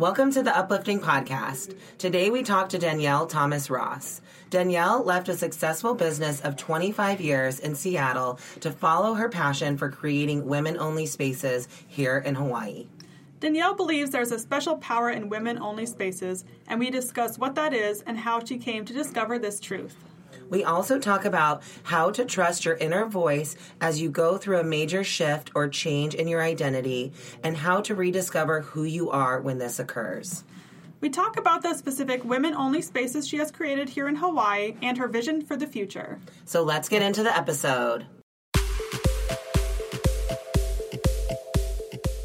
Welcome to the Uplifting Podcast. Today we talk to Danielle Thomas Ross. Danielle left a successful business of 25 years in Seattle to follow her passion for creating women only spaces here in Hawaii. Danielle believes there's a special power in women only spaces, and we discuss what that is and how she came to discover this truth. We also talk about how to trust your inner voice as you go through a major shift or change in your identity and how to rediscover who you are when this occurs. We talk about the specific women only spaces she has created here in Hawaii and her vision for the future. So let's get into the episode.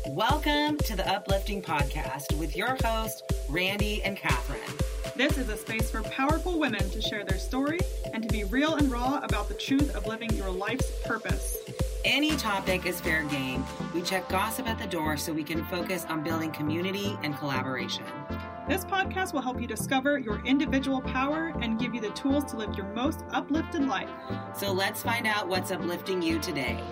Welcome to the Uplifting Podcast with your host, Randy and Catherine. This is a space for powerful women to share their story and to be real and raw about the truth of living your life's purpose. Any topic is fair game. We check gossip at the door so we can focus on building community and collaboration. This podcast will help you discover your individual power and give you the tools to live your most uplifted life. So let's find out what's uplifting you today.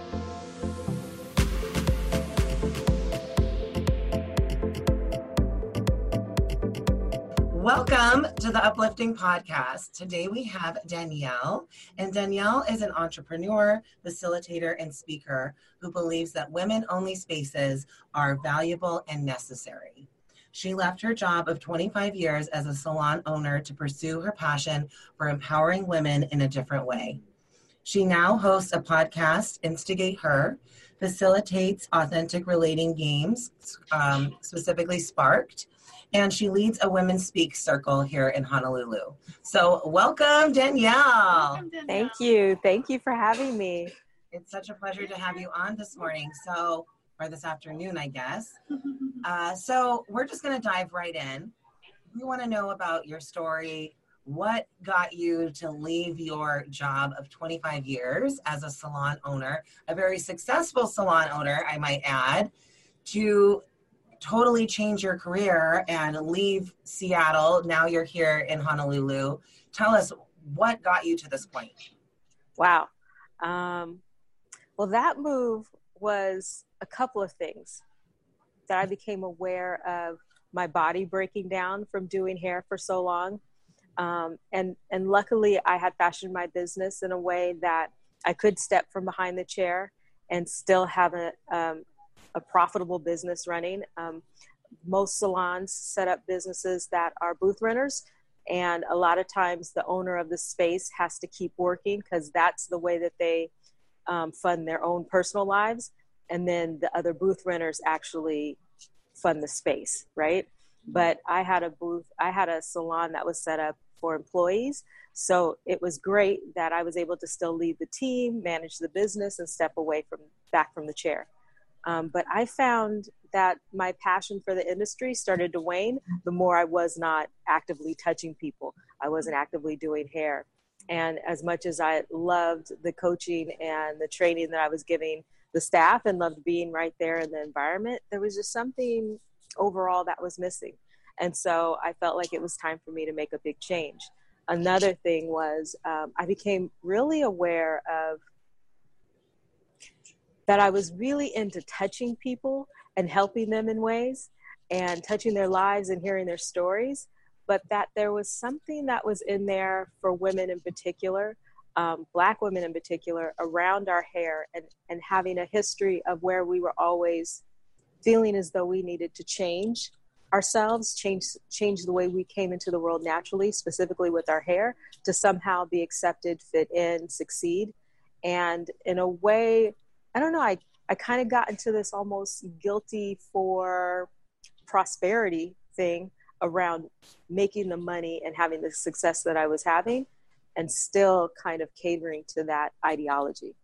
Welcome to the Uplifting Podcast. Today we have Danielle, and Danielle is an entrepreneur, facilitator, and speaker who believes that women only spaces are valuable and necessary. She left her job of 25 years as a salon owner to pursue her passion for empowering women in a different way. She now hosts a podcast, Instigate Her, facilitates authentic relating games, um, specifically Sparked, and she leads a Women Speak circle here in Honolulu. So, welcome, Danielle. Welcome, Danielle. Thank you. Thank you for having me. It's such a pleasure to have you on this morning. So, or this afternoon, I guess. Uh, so, we're just going to dive right in. We want to know about your story. What got you to leave your job of 25 years as a salon owner, a very successful salon owner, I might add, to totally change your career and leave Seattle. Now you're here in Honolulu. Tell us what got you to this point. Wow. Um, well, that move was a couple of things that I became aware of my body breaking down from doing hair for so long. Um, and, and luckily, I had fashioned my business in a way that I could step from behind the chair and still have a, um, a profitable business running. Um, most salons set up businesses that are booth renters, and a lot of times the owner of the space has to keep working because that's the way that they um, fund their own personal lives, and then the other booth renters actually fund the space, right? But I had a booth, I had a salon that was set up for employees. So it was great that I was able to still lead the team, manage the business, and step away from back from the chair. Um, but I found that my passion for the industry started to wane the more I was not actively touching people. I wasn't actively doing hair. And as much as I loved the coaching and the training that I was giving the staff and loved being right there in the environment, there was just something overall that was missing. And so I felt like it was time for me to make a big change. Another thing was um, I became really aware of that I was really into touching people and helping them in ways and touching their lives and hearing their stories, but that there was something that was in there for women in particular, um, Black women in particular, around our hair and, and having a history of where we were always feeling as though we needed to change ourselves, change change the way we came into the world naturally, specifically with our hair, to somehow be accepted, fit in, succeed. And in a way, I don't know, I, I kind of got into this almost guilty for prosperity thing around making the money and having the success that I was having and still kind of catering to that ideology.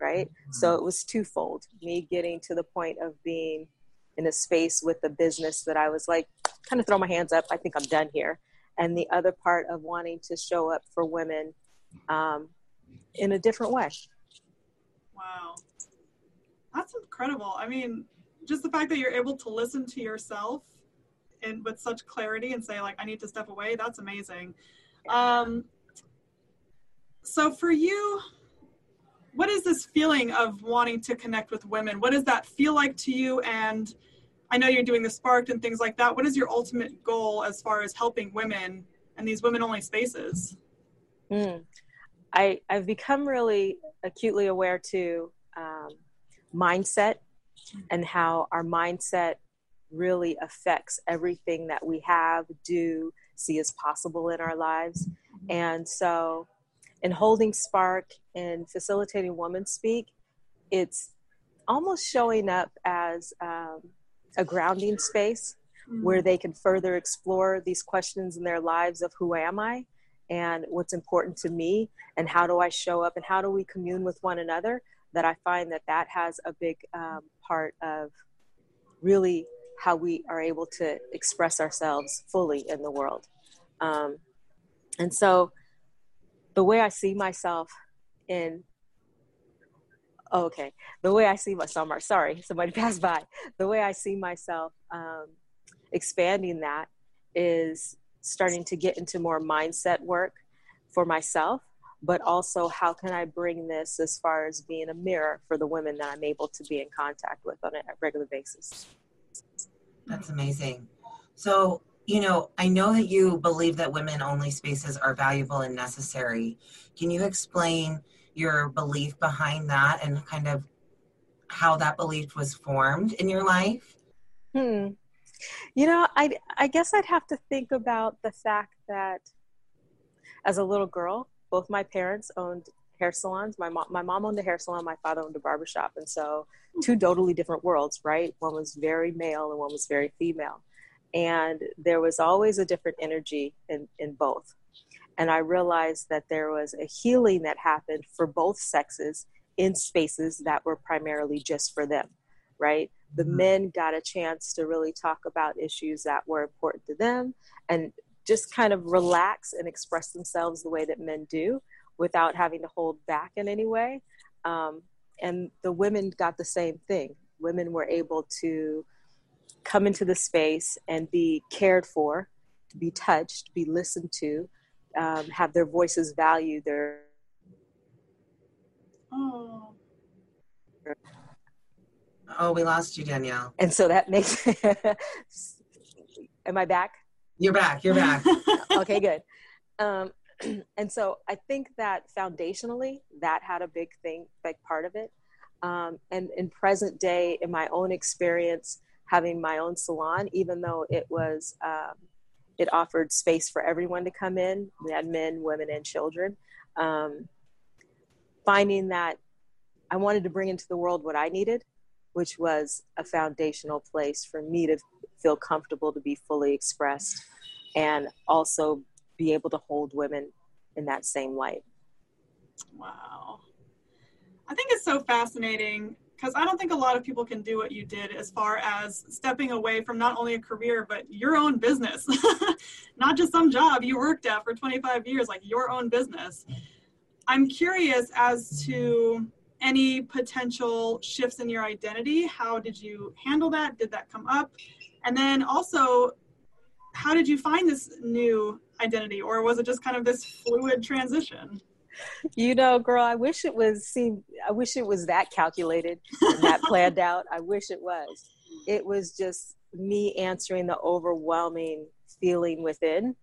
Right. Mm-hmm. So it was twofold me getting to the point of being in a space with the business that I was like, kind of throw my hands up. I think I'm done here. And the other part of wanting to show up for women um, in a different way. That's incredible. I mean, just the fact that you're able to listen to yourself and with such clarity and say like I need to step away, that's amazing. Um, so for you, what is this feeling of wanting to connect with women? What does that feel like to you? And I know you're doing the Sparked and things like that. What is your ultimate goal as far as helping women and these women only spaces? Mm. I, I've become really acutely aware to um, mindset and how our mindset really affects everything that we have, do, see as possible in our lives. And so, in holding Spark and facilitating Woman Speak, it's almost showing up as um, a grounding space mm-hmm. where they can further explore these questions in their lives of who am I and what's important to me and how do I show up and how do we commune with one another. That I find that that has a big um, part of really how we are able to express ourselves fully in the world. Um, and so the way I see myself in oh, okay the way i see myself sorry somebody passed by the way i see myself um, expanding that is starting to get into more mindset work for myself but also how can i bring this as far as being a mirror for the women that i'm able to be in contact with on a regular basis that's amazing so you know i know that you believe that women only spaces are valuable and necessary can you explain your belief behind that and kind of how that belief was formed in your life? Hmm. You know, I I guess I'd have to think about the fact that as a little girl, both my parents owned hair salons. My mom, my mom owned a hair salon. My father owned a barbershop, and so two totally different worlds, right? One was very male and one was very female, and there was always a different energy in in both. And I realized that there was a healing that happened for both sexes in spaces that were primarily just for them, right? The mm-hmm. men got a chance to really talk about issues that were important to them and just kind of relax and express themselves the way that men do without having to hold back in any way. Um, and the women got the same thing. Women were able to come into the space and be cared for, to be touched, be listened to, um, have their voices valued. Their oh. oh, we lost you, Danielle. And so that makes. am I back? You're back. You're back. okay, good. Um, and so I think that foundationally, that had a big thing, big part of it. Um, and in present day, in my own experience, having my own salon, even though it was um, it offered space for everyone to come in. We had men, women, and children. Um, finding that I wanted to bring into the world what I needed, which was a foundational place for me to feel comfortable to be fully expressed and also be able to hold women in that same light. Wow. I think it's so fascinating because I don't think a lot of people can do what you did as far as stepping away from not only a career but your own business, not just some job you worked at for 25 years, like your own business. I'm curious as to any potential shifts in your identity. How did you handle that? Did that come up? And then also, how did you find this new identity, or was it just kind of this fluid transition? you know, girl, I wish it was seemed I wish it was that calculated and that planned out. I wish it was. It was just me answering the overwhelming feeling within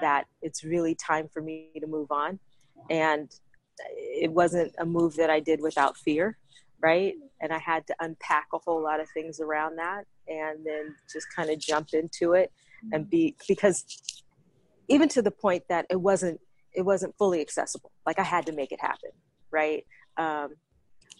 that it's really time for me to move on. And it wasn't a move that I did without fear, right? And I had to unpack a whole lot of things around that and then just kind of jump into it and be because even to the point that it wasn't it wasn't fully accessible. Like I had to make it happen, right? Um,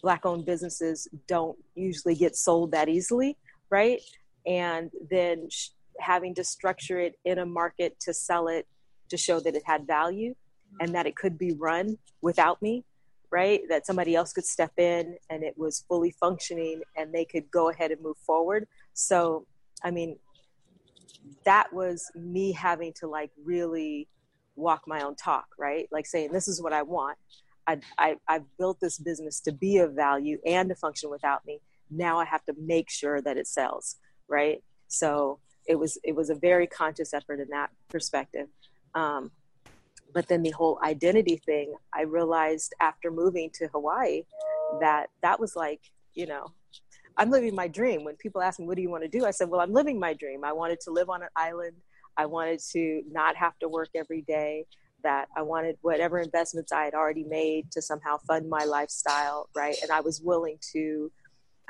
black owned businesses don't usually get sold that easily, right? And then sh- having to structure it in a market to sell it to show that it had value and that it could be run without me, right? That somebody else could step in and it was fully functioning and they could go ahead and move forward. So, I mean, that was me having to like really walk my own talk, right? Like saying, this is what I want. I, I, I've built this business to be of value and to function without me. Now I have to make sure that it sells, right? So it was it was a very conscious effort in that perspective. Um, but then the whole identity thing, I realized after moving to Hawaii that that was like, you know, I'm living my dream. When people ask me, what do you want to do? I said, well, I'm living my dream. I wanted to live on an island. I wanted to not have to work every day that I wanted whatever investments I had already made to somehow fund my lifestyle, right? And I was willing to,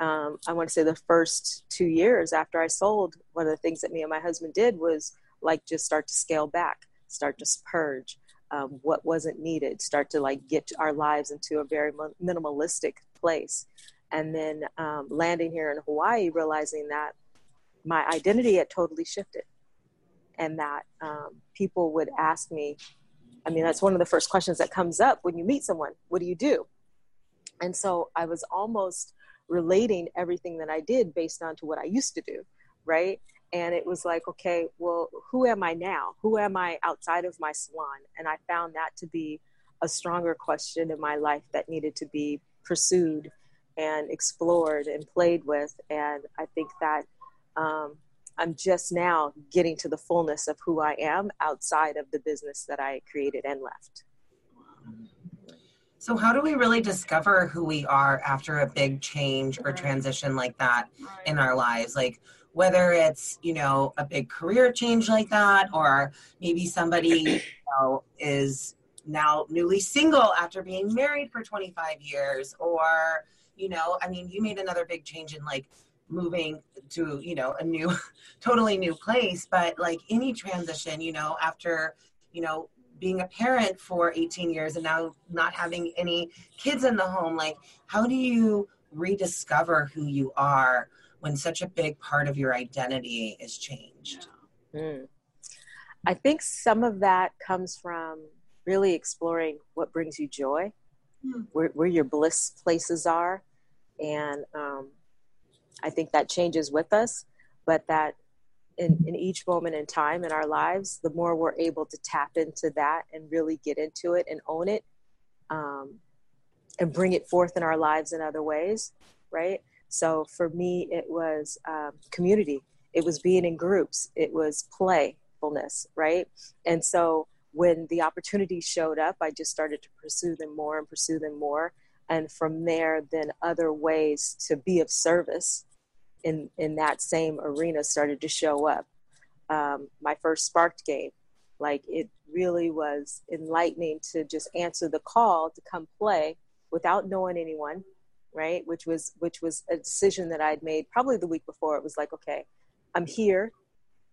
um, I want to say the first two years after I sold, one of the things that me and my husband did was like just start to scale back, start to purge um, what wasn't needed, start to like get our lives into a very minimalistic place. And then um, landing here in Hawaii, realizing that my identity had totally shifted and that um, people would ask me, I mean, that's one of the first questions that comes up when you meet someone. What do you do? And so I was almost relating everything that I did based on to what I used to do, right? And it was like, okay, well, who am I now? Who am I outside of my salon? And I found that to be a stronger question in my life that needed to be pursued and explored and played with. And I think that um, I'm just now getting to the fullness of who I am outside of the business that I created and left. So, how do we really discover who we are after a big change or transition like that in our lives? Like, whether it's, you know, a big career change like that, or maybe somebody, you know, is now newly single after being married for 25 years, or, you know, I mean, you made another big change in like moving to you know a new totally new place but like any transition you know after you know being a parent for 18 years and now not having any kids in the home like how do you rediscover who you are when such a big part of your identity is changed? Mm. i think some of that comes from really exploring what brings you joy mm. where, where your bliss places are and um, I think that changes with us, but that in, in each moment in time in our lives, the more we're able to tap into that and really get into it and own it um, and bring it forth in our lives in other ways, right? So for me, it was um, community, it was being in groups, it was playfulness, right? And so when the opportunities showed up, I just started to pursue them more and pursue them more. And from there then other ways to be of service in in that same arena started to show up. Um, my first sparked game like it really was enlightening to just answer the call to come play without knowing anyone right? Which was which was a decision that i'd made probably the week before. It was like okay i'm here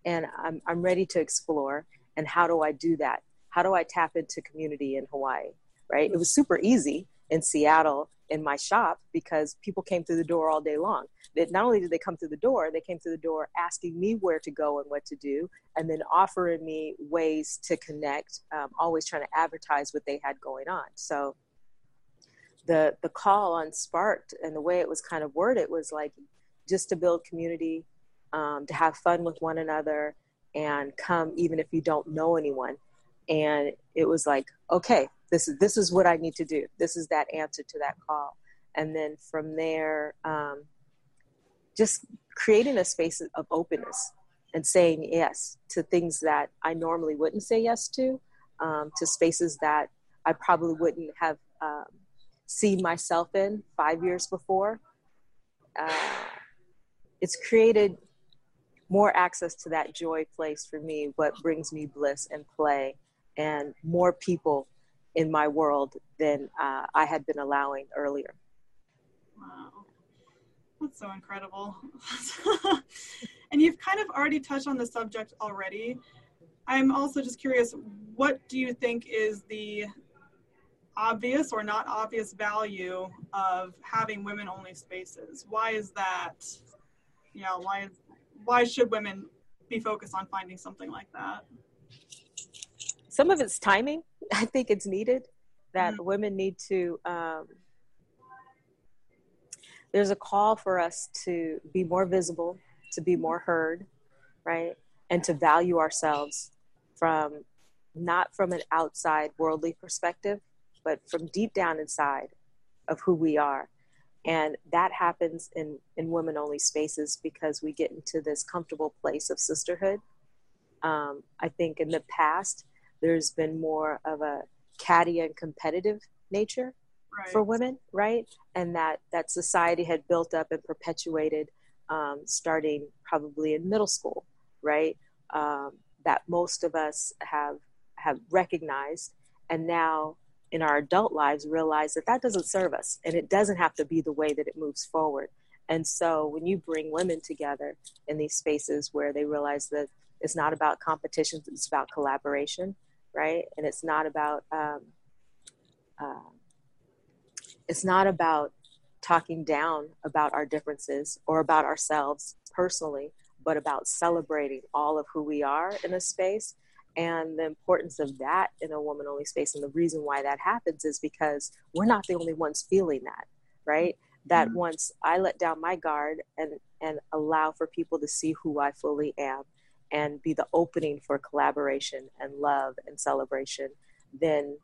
and i'm, I'm ready to explore. And how do i do that how do i tap into community in hawaii right it was super easy in Seattle in my shop because people came through the door all day long. That not only did they come through the door, they came through the door asking me where to go and what to do, and then offering me ways to connect. Um, always trying to advertise what they had going on. So the the call on Sparked and the way it was kind of worded was like just to build community, um, to have fun with one another, and come even if you don't know anyone. And it was like, okay, this is this is what I need to do. This is that answer to that call, and then from there, um, just creating a space of openness and saying yes to things that I normally wouldn't say yes to, um, to spaces that I probably wouldn't have um, seen myself in five years before. Uh, it's created more access to that joy place for me, what brings me bliss and play, and more people in my world than uh, I had been allowing earlier. Wow. That's so incredible. and you've kind of already touched on the subject already. I'm also just curious what do you think is the obvious or not obvious value of having women only spaces? Why is that? You know, why why should women be focused on finding something like that? Some of it's timing. I think it's needed that mm-hmm. women need to. Um, there's a call for us to be more visible, to be more heard, right, and to value ourselves from not from an outside worldly perspective, but from deep down inside of who we are. And that happens in, in women only spaces because we get into this comfortable place of sisterhood. Um, I think in the past, there's been more of a catty and competitive nature right. for women, right? And that that society had built up and perpetuated um, starting probably in middle school, right? Um, that most of us have have recognized, and now in our adult lives realize that that doesn't serve us, and it doesn't have to be the way that it moves forward. And so, when you bring women together in these spaces where they realize that it's not about competition, it's about collaboration, right? And it's not about um, uh, it's not about talking down about our differences or about ourselves personally, but about celebrating all of who we are in a space and the importance of that in a woman only space. And the reason why that happens is because we're not the only ones feeling that, right? That mm-hmm. once I let down my guard and, and allow for people to see who I fully am and be the opening for collaboration and love and celebration, then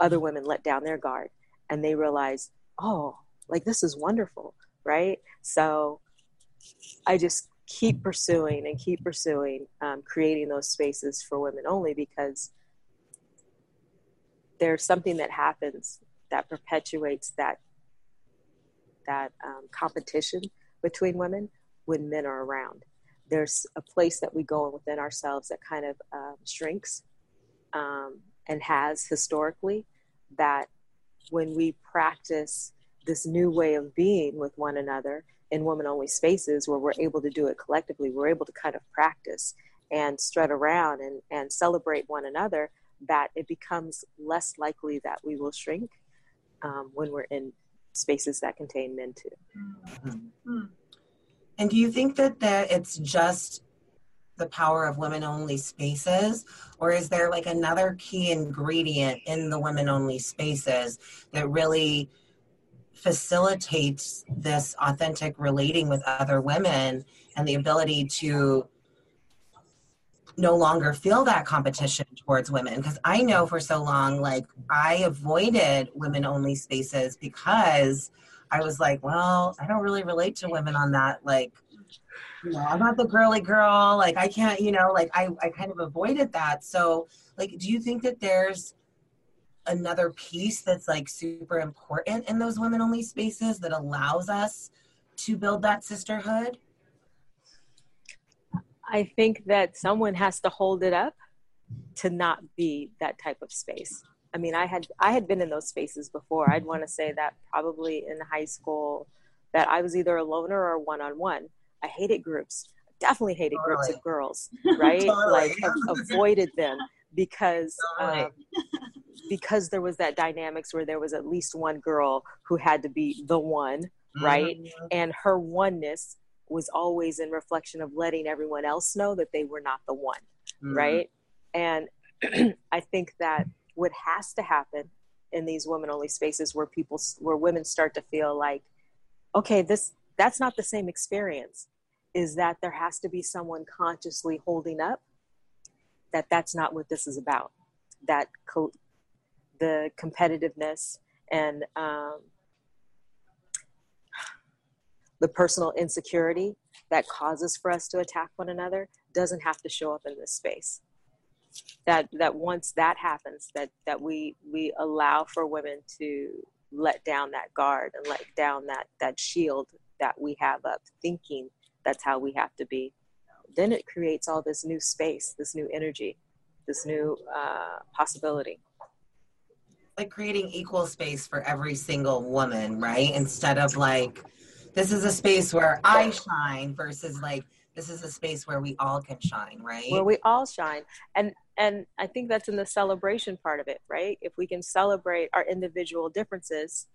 other women let down their guard and they realize, oh, like this is wonderful, right? So I just keep pursuing and keep pursuing um, creating those spaces for women only because there's something that happens that perpetuates that that um, competition between women when men are around. There's a place that we go within ourselves that kind of um, shrinks um, and has historically that when we practice this new way of being with one another in woman only spaces where we're able to do it collectively, we're able to kind of practice and strut around and, and celebrate one another, that it becomes less likely that we will shrink um, when we're in spaces that contain men too. Mm-hmm. And do you think that, that it's just the power of women only spaces? Or is there like another key ingredient in the women only spaces that really facilitates this authentic relating with other women and the ability to no longer feel that competition towards women? Because i know for so long like i avoided women only spaces because i was like well i don't really relate to women on that like you know, I'm not the girly girl. Like I can't, you know, like I, I kind of avoided that. So like, do you think that there's another piece that's like super important in those women only spaces that allows us to build that sisterhood? I think that someone has to hold it up to not be that type of space. I mean, I had I had been in those spaces before. I'd want to say that probably in high school that I was either a loner or one on one. I hated groups. Definitely hated totally. groups of girls, right? totally. Like avoided them because totally. um, because there was that dynamics where there was at least one girl who had to be the one, right? Mm-hmm. And her oneness was always in reflection of letting everyone else know that they were not the one, mm-hmm. right? And I think that what has to happen in these women only spaces where people where women start to feel like okay this that's not the same experience is that there has to be someone consciously holding up that that's not what this is about. That co- the competitiveness and um, the personal insecurity that causes for us to attack one another doesn't have to show up in this space that that once that happens that that we we allow for women to let down that guard and let down that that shield that we have up thinking that's how we have to be. Then it creates all this new space this new energy this new uh, possibility. Like creating equal space for every single woman right? Instead of like this is a space where i shine versus like this is a space where we all can shine right? Where we all shine. And and i think that's in the celebration part of it right if we can celebrate our individual differences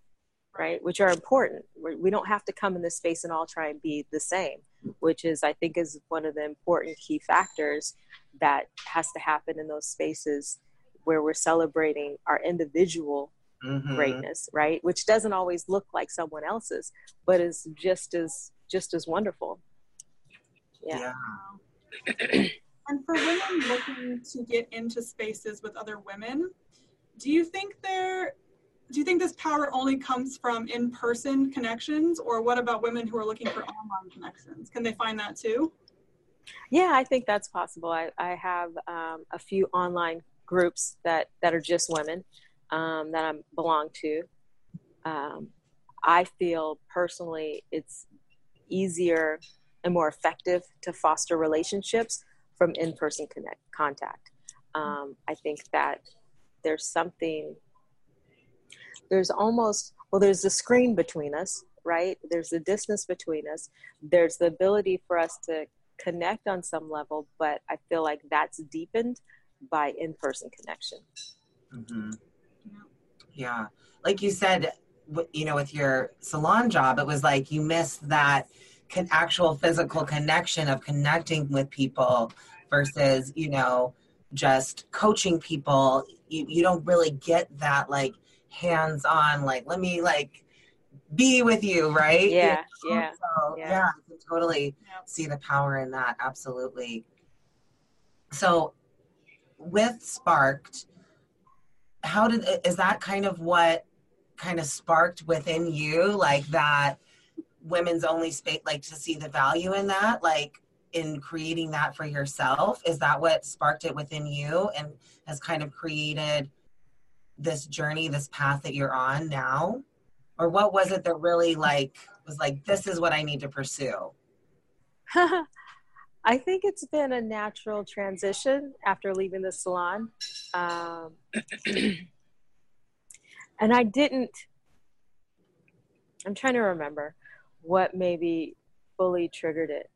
right which are important we don't have to come in this space and all try and be the same which is i think is one of the important key factors that has to happen in those spaces where we're celebrating our individual mm-hmm. greatness right which doesn't always look like someone else's but is just as just as wonderful yeah, yeah. and for women looking to get into spaces with other women do you think there do you think this power only comes from in-person connections? Or what about women who are looking for online connections? Can they find that too? Yeah i think that's possible. I, I have um, a few online groups that that are just women um, that i belong to. Um, I feel personally it's easier and more effective to foster relationships from in-person connect contact. Um, I think that there's something there's almost well there's the screen between us right? There's the distance between us. There's the ability for us to connect on some level but i feel like that's deepened by in-person connection. Mm-hmm. yeah. Like you said you know with your salon job it was like you missed that actual physical connection of connecting with people versus you know just coaching people. You, you don't really get that like hands on like let me like be with you right? Yeah yeah so, yeah. yeah I can totally yeah. see the power in that. Absolutely. So with sparked how did is that kind of what kind of sparked within you like that women's only space like to see the value in that? Like in creating that for yourself is that what sparked it within you and has kind of created this journey, this path that you're on now? Or what was it that really like was like, this is what I need to pursue? I think it's been a natural transition after leaving the salon. Um, and I didn't, I'm trying to remember what maybe fully triggered it.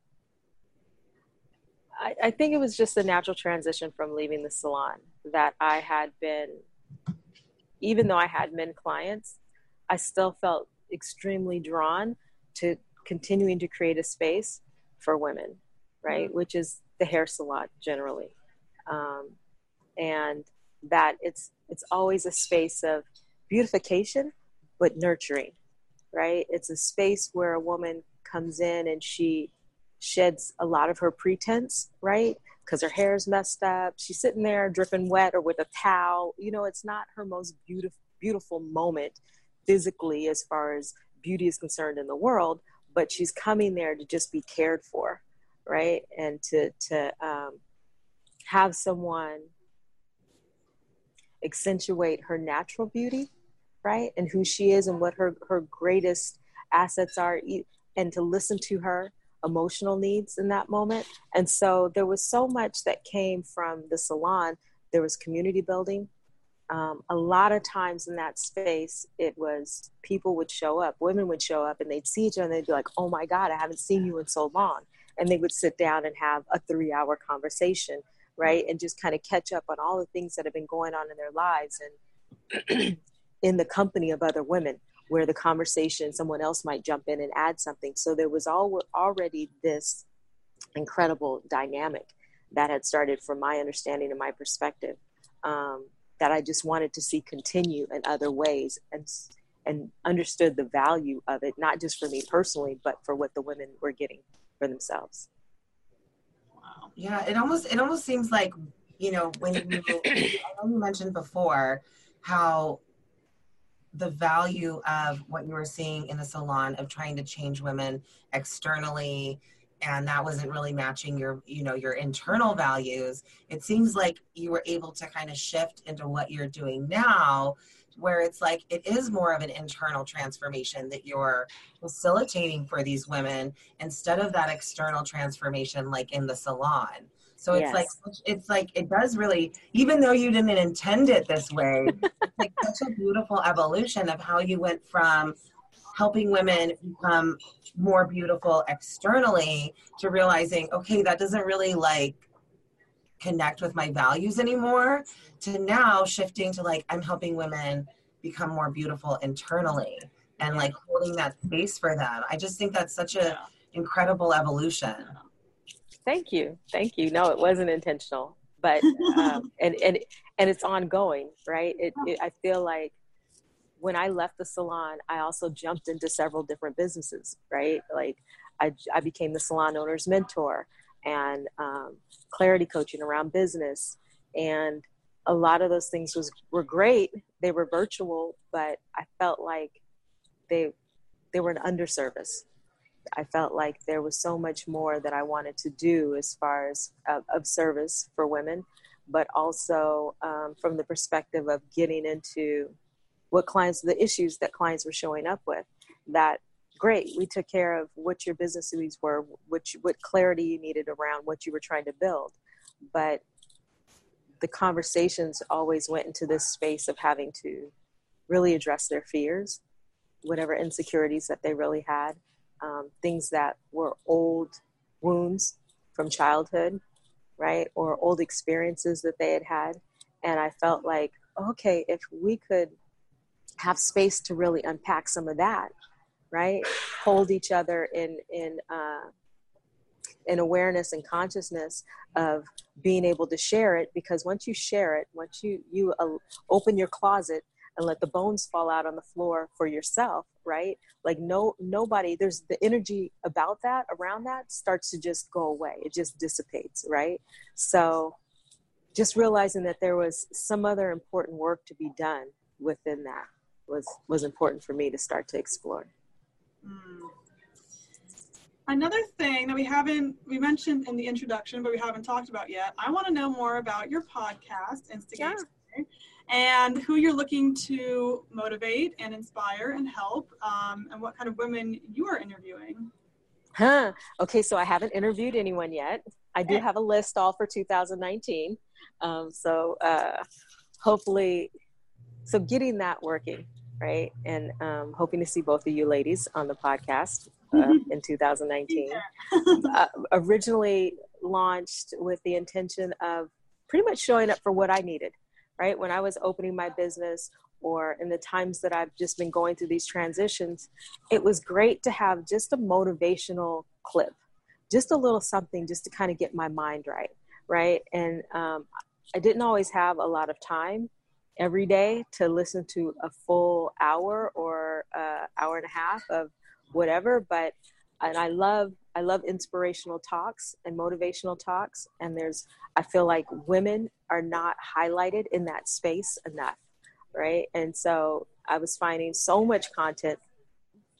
I, I think it was just a natural transition from leaving the salon that I had been even though I had men clients, I still felt extremely drawn to continuing to create a space for women, right? Mm-hmm. Which is the hair salon generally. Um, and that it's it's always a space of beautification but nurturing right it's a space where a woman comes in and she sheds a lot of her pretense right because her hair is messed up. She's sitting there dripping wet or with a towel. You know, it's not her most beautiful beautiful moment physically as far as beauty is concerned in the world, but she's coming there to just be cared for, right? And to to um, have someone accentuate her natural beauty, right? And who she is and what her her greatest assets are, and to listen to her emotional needs in that moment. And so there was so much that came from the salon. There was community building. Um, a lot of times in that space, it was people would show up, women would show up, and they'd see each other and they'd be like, Oh my God, I haven't seen you in so long. And they would sit down and have a three hour conversation, right? And just kind of catch up on all the things that have been going on in their lives and in the company of other women where the conversation someone else might jump in and add something. So there was all, already this incredible dynamic that had started from my understanding and my perspective um, that i just wanted to see continue in other ways and and understood the value of it not just for me personally but for what the women were getting for themselves. Wow. Yeah it almost it almost seems like you know when you i know you mentioned before how the value of what you were seeing in the salon of trying to change women externally and that wasn't really matching your you know your internal values. It seems like you were able to kind of shift into what you're doing now where it's like it is more of an internal transformation that you're facilitating for these women instead of that external transformation like in the salon so it's yes. like it's like it does really, even though you didn't intend it this way, it's like such a beautiful evolution of how you went from helping women become more beautiful externally to realizing, okay, that doesn't really like connect with my values anymore, to now shifting to like I'm helping women become more beautiful internally and like holding that space for them. I just think that's such a incredible evolution. Thank you. Thank you. No, it wasn't intentional, but um, and and and it's ongoing, right? It, it, I feel like when I left the salon, I also jumped into several different businesses, right? Like I, I became the salon owner's mentor and um, clarity coaching around business, and a lot of those things was were great. They were virtual, but I felt like they they were an underservice I felt like there was so much more that I wanted to do as far as uh, of service for women, but also um, from the perspective of getting into what clients the issues that clients were showing up with that great we took care of what your business needs were which what clarity you needed around what you were trying to build. But the conversations always went into this space of having to really address their fears whatever insecurities that they really had um, things that were old wounds from childhood right? Or old experiences that they had had. And i felt like okay if we could have space to really unpack some of that right? Hold each other in in uh, in awareness and consciousness of being able to share it. Because once you share it once you you uh, open your closet and let the bones fall out on the floor for yourself right? Like no nobody there's the energy about that around that starts to just go away. It just dissipates right? So just realizing that there was some other important work to be done within that was was important for me to start to explore. Mm. another thing that we haven't we mentioned in the introduction but we haven't talked about yet i want to know more about your podcast instigate yeah and who you're looking to motivate and inspire and help, um, and what kind of women you are interviewing. Huh. Okay, so I haven't interviewed anyone yet. I do have a list all for 2019. Um, so uh, hopefully, so getting that working, right? And um, hoping to see both of you ladies on the podcast uh, in 2019. uh, originally launched with the intention of pretty much showing up for what I needed right? When I was opening my business or in the times that I've just been going through these transitions, it was great to have just a motivational clip, just a little something just to kind of get my mind right, right? And um, I didn't always have a lot of time every day to listen to a full hour or uh, hour and a half of whatever, but and I love I love inspirational talks and motivational talks and there's I feel like women are not highlighted in that space enough, right? And so I was finding so much content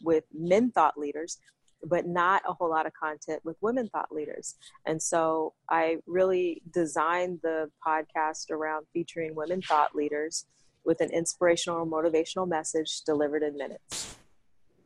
with men thought leaders, but not a whole lot of content with women thought leaders. And so I really designed the podcast around featuring women thought leaders with an inspirational or motivational message delivered in minutes.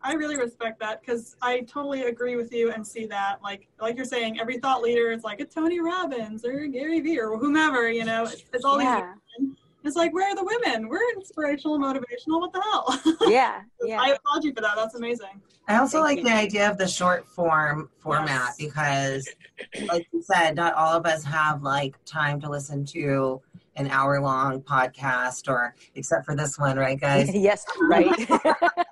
I really respect that because I totally agree with you and see that. Like, like you're saying, every thought leader is like a Tony Robbins or Gary Vee or whomever. You know, it's, it's all yeah. these. It's like, where are the women? We're inspirational, motivational. What the hell? Yeah, yeah. I applaud you for that. That's amazing. I also Thank like you. the idea of the short form format yes. because, like you said, not all of us have like time to listen to an hour long podcast or except for this one, right, guys? yes, right.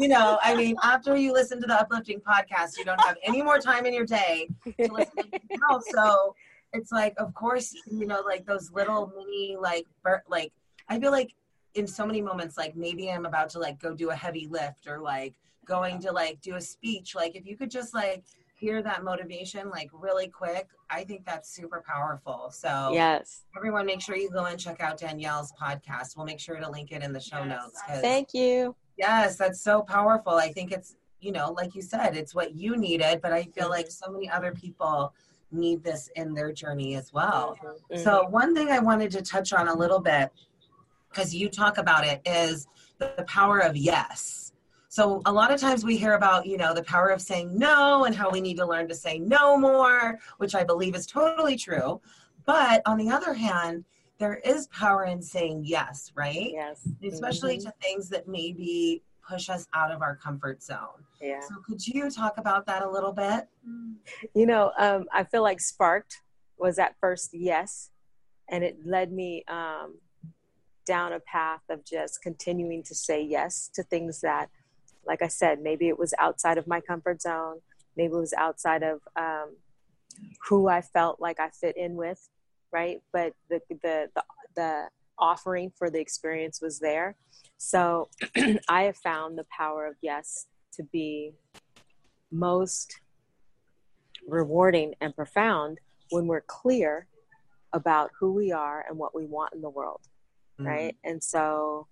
you know, I mean, after you listen to the uplifting podcast, you don't have any more time in your day to listen to anything else. So it's like, of course, you know, like those little mini, like, like, I feel like in so many moments, like maybe I'm about to like go do a heavy lift or like going to like do a speech. Like, if you could just like hear that motivation like really quick, I think that's super powerful. So, yes, everyone, make sure you go and check out Danielle's podcast. We'll make sure to link it in the show yes. notes. Thank you. Yes, that's so powerful. I think it's, you know, like you said, it's what you needed, but I feel like so many other people need this in their journey as well. Mm-hmm. So, one thing I wanted to touch on a little bit, because you talk about it, is the power of yes. So, a lot of times we hear about, you know, the power of saying no and how we need to learn to say no more, which I believe is totally true. But on the other hand, there is power in saying yes, right? Yes. Especially mm-hmm. to things that maybe push us out of our comfort zone. Yeah. So could you talk about that a little bit? You know, um, I feel like Sparked was at first yes, and it led me um, down a path of just continuing to say yes to things that, like I said, maybe it was outside of my comfort zone, maybe it was outside of um, who I felt like I fit in with right? But the the the, the offering for the experience was there. So I have found the power of yes to be most rewarding and profound when we're clear about who we are and what we want in the world mm-hmm. right and so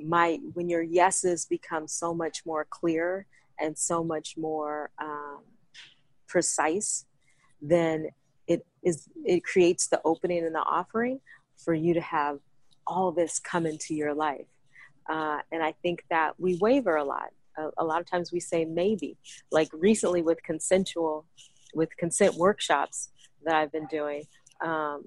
my when your yeses become so much more clear and so much more um, precise then is it creates the opening and the offering for you to have all this come into your life Uh, and I think that we waver a lot. A, a, lot of times we say maybe. Like recently with consensual, with consent workshops that I've been doing um,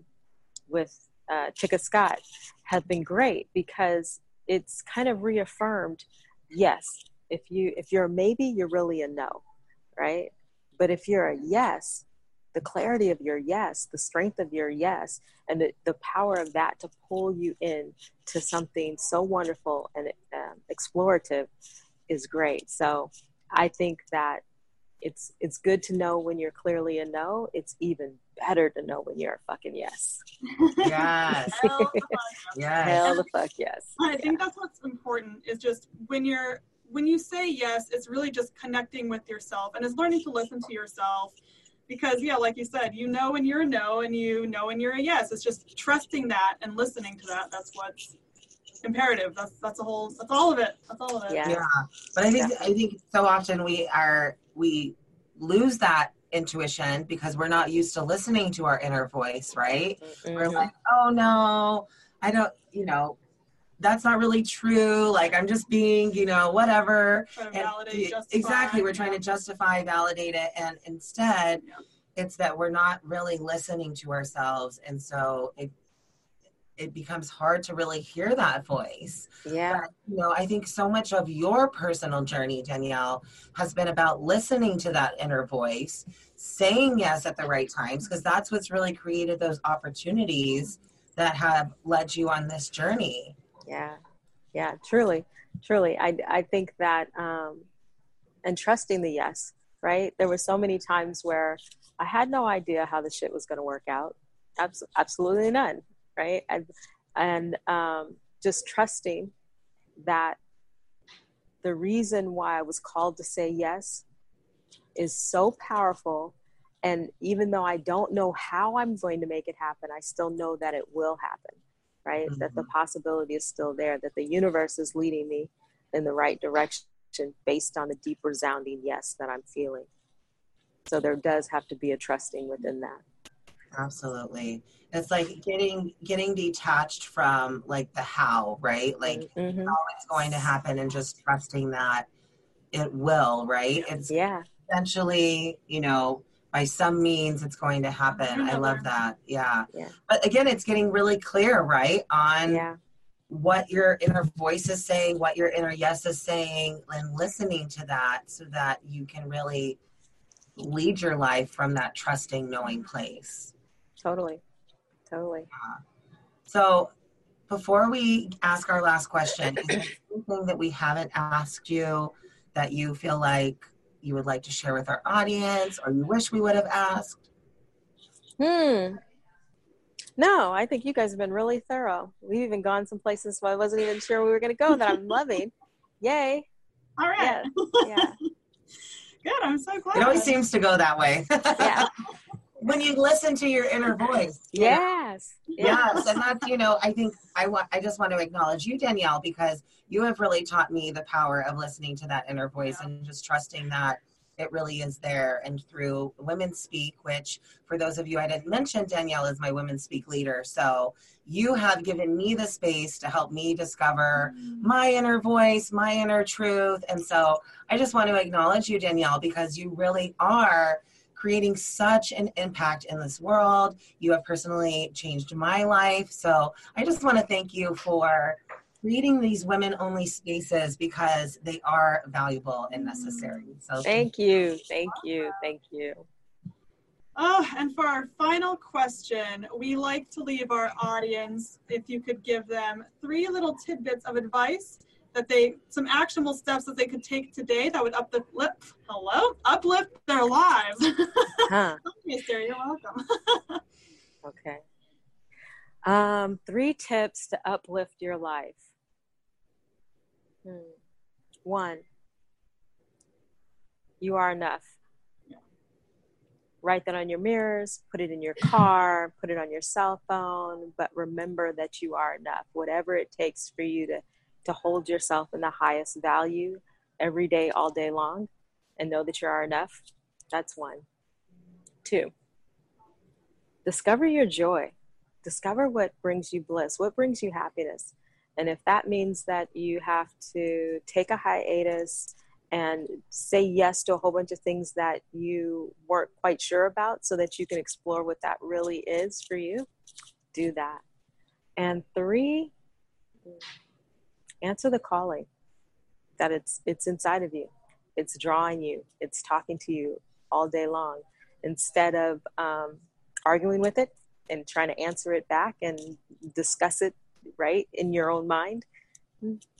with uh, Chicka Scott have been great because it's kind of reaffirmed. Yes, if you if you're a maybe, you're really a no, right? But if you're a yes, the clarity of your yes, the strength of your yes, and the, the power of that to pull you in to something so wonderful and um, explorative is great. So I think that it's it's good to know when you're clearly a no. It's even better to know when you're a fucking yes. Yes. Hell yes. Hell the fuck yes. I think yeah. that's what's important is just when you're when you say yes, it's really just connecting with yourself and it's learning to listen to yourself because yeah like you said you know when you're a no and you know when you're a yes. It's just trusting that and listening to that. That's what's imperative. That's that's a whole that's all of it. That's all of it. Yeah, yeah. but i think yeah. i think so often we are we lose that intuition because we're not used to listening to our inner voice right? Mm-hmm. we're like oh no. I don't you know that's not really true. Like I'm just being, you know, whatever. Validate, exactly. We're trying to justify, validate it. And instead yeah. it's that we're not really listening to ourselves. And so it it becomes hard to really hear that voice. Yeah. But, you know, I think so much of your personal journey, Danielle, has been about listening to that inner voice, saying yes at the right times, because that's what's really created those opportunities that have led you on this journey yeah. Yeah truly truly. I i think that um and trusting the yes right? There were so many times where i had no idea how the shit was going to work out. Abs- absolutely none right? And and um just trusting that the reason why i was called to say yes is so powerful. And even though i don't know how i'm going to make it happen i still know that it will happen right? Mm-hmm. That the mm-hmm. possibility is still there, that the universe is leading me in the right direction based on the deep resounding yes that I'm feeling. So there does have to be a trusting within that. Absolutely. It's like getting getting detached from like the how, right? Like mm-hmm. how it's going to happen and just trusting that it will, right? It's yeah. Essentially, you know, by some means it's going to happen. I love that. Yeah. yeah. But again, it's getting really clear, right? On yeah. what your inner voice is saying, what your inner yes is saying, and listening to that so that you can really lead your life from that trusting, knowing place. Totally. Totally. Uh, so before we ask our last question, is there anything that we haven't asked you that you feel like you would like to share with our audience or you wish we would have asked? Hmm. No, I think you guys have been really thorough. We've even gone some places where I wasn't even sure we were going to go that I'm loving. Yay. All right. Yeah. yeah. Good. I'm so glad. It always seems to go that way. yeah. when you listen to your inner voice. Yes. Yes. And that's, you know, I think I want, I just want to acknowledge you, Danielle, because you have really taught me the power of listening to that inner voice yeah. and just trusting that it really is there. And through Women Speak, which for those of you I didn't mention, Danielle is my Women Speak leader. So you have given me the space to help me discover mm. my inner voice, my inner truth. And so I just want to acknowledge you, Danielle, because you really are creating such an impact in this world. You have personally changed my life. So I just want to thank you for creating these women only spaces because they are valuable and necessary. So thank you. Thank you. Thank you. Oh, and for our final question, we like to leave our audience, if you could give them three little tidbits of advice that they some actionable steps that they could take today that would uplift hello uplift their lives. Huh. okay, you're welcome. okay. Um, three tips to uplift your life. Hmm. One, you are enough. Write that on your mirrors, put it in your car, put it on your cell phone, but remember that you are enough. Whatever it takes for you to to hold yourself in the highest value every day, all day long, and know that you are enough. That's one. Two, discover your joy. Discover what brings you bliss, what brings you happiness. And if that means that you have to take a hiatus and say yes to a whole bunch of things that you weren't quite sure about so that you can explore what that really is for you, do that. And three, answer the calling that it's it's inside of you. It's drawing you. It's talking to you all day long. Instead of um, arguing with it and trying to answer it back and discuss it right in your own mind,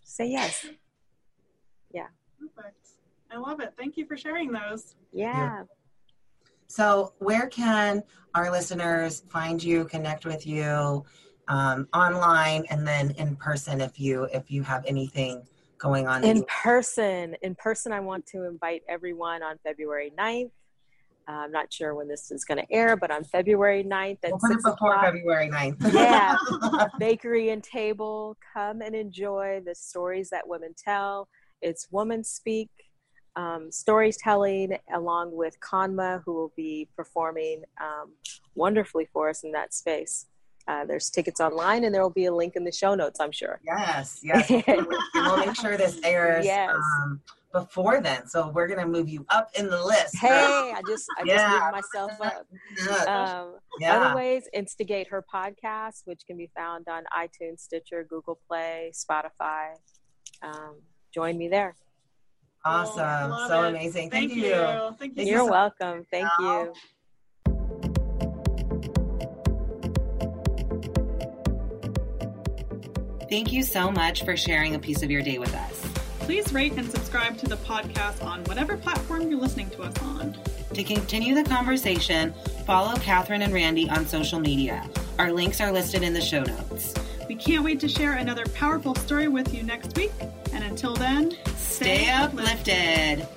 say yes. Yeah. Perfect. I love it. Thank you for sharing those. Yeah. yeah. So, where can our listeners find you, connect with you, um, online, and then in person if you if you have anything going on? In person, in person, I want to invite everyone on February 9th. Uh, I'm not sure when this is going to air, but on February 9th at we'll 6 before o'clock, February 9th. yeah. Bakery and Table. Come and enjoy the stories that women tell. It's Woman Speak um, storytelling along with Kanma, who will be performing um, wonderfully for us in that space. Uh, there's tickets online, and there will be a link in the show notes. I'm sure. Yes, yes. we'll make sure this airs yes. um, before then. So we're gonna move you up in the list. Hey, I just I yeah. just moved myself up. Um, yeah. Other ways, instigate her podcast, which can be found on iTunes, Stitcher, Google Play, Spotify. Um, join me there. Awesome. Oh, so it. amazing. Thank, Thank you. you. Thank you. You're so welcome. Thank you. Thank you so much for sharing a piece of your day with us. Please rate and subscribe to the podcast on whatever platform you're listening to us on. To continue the conversation, follow Catherine and Randy on social media. Our links are listed in the show notes. We can't wait to share another powerful story with you next week. And until then, stay uplifted.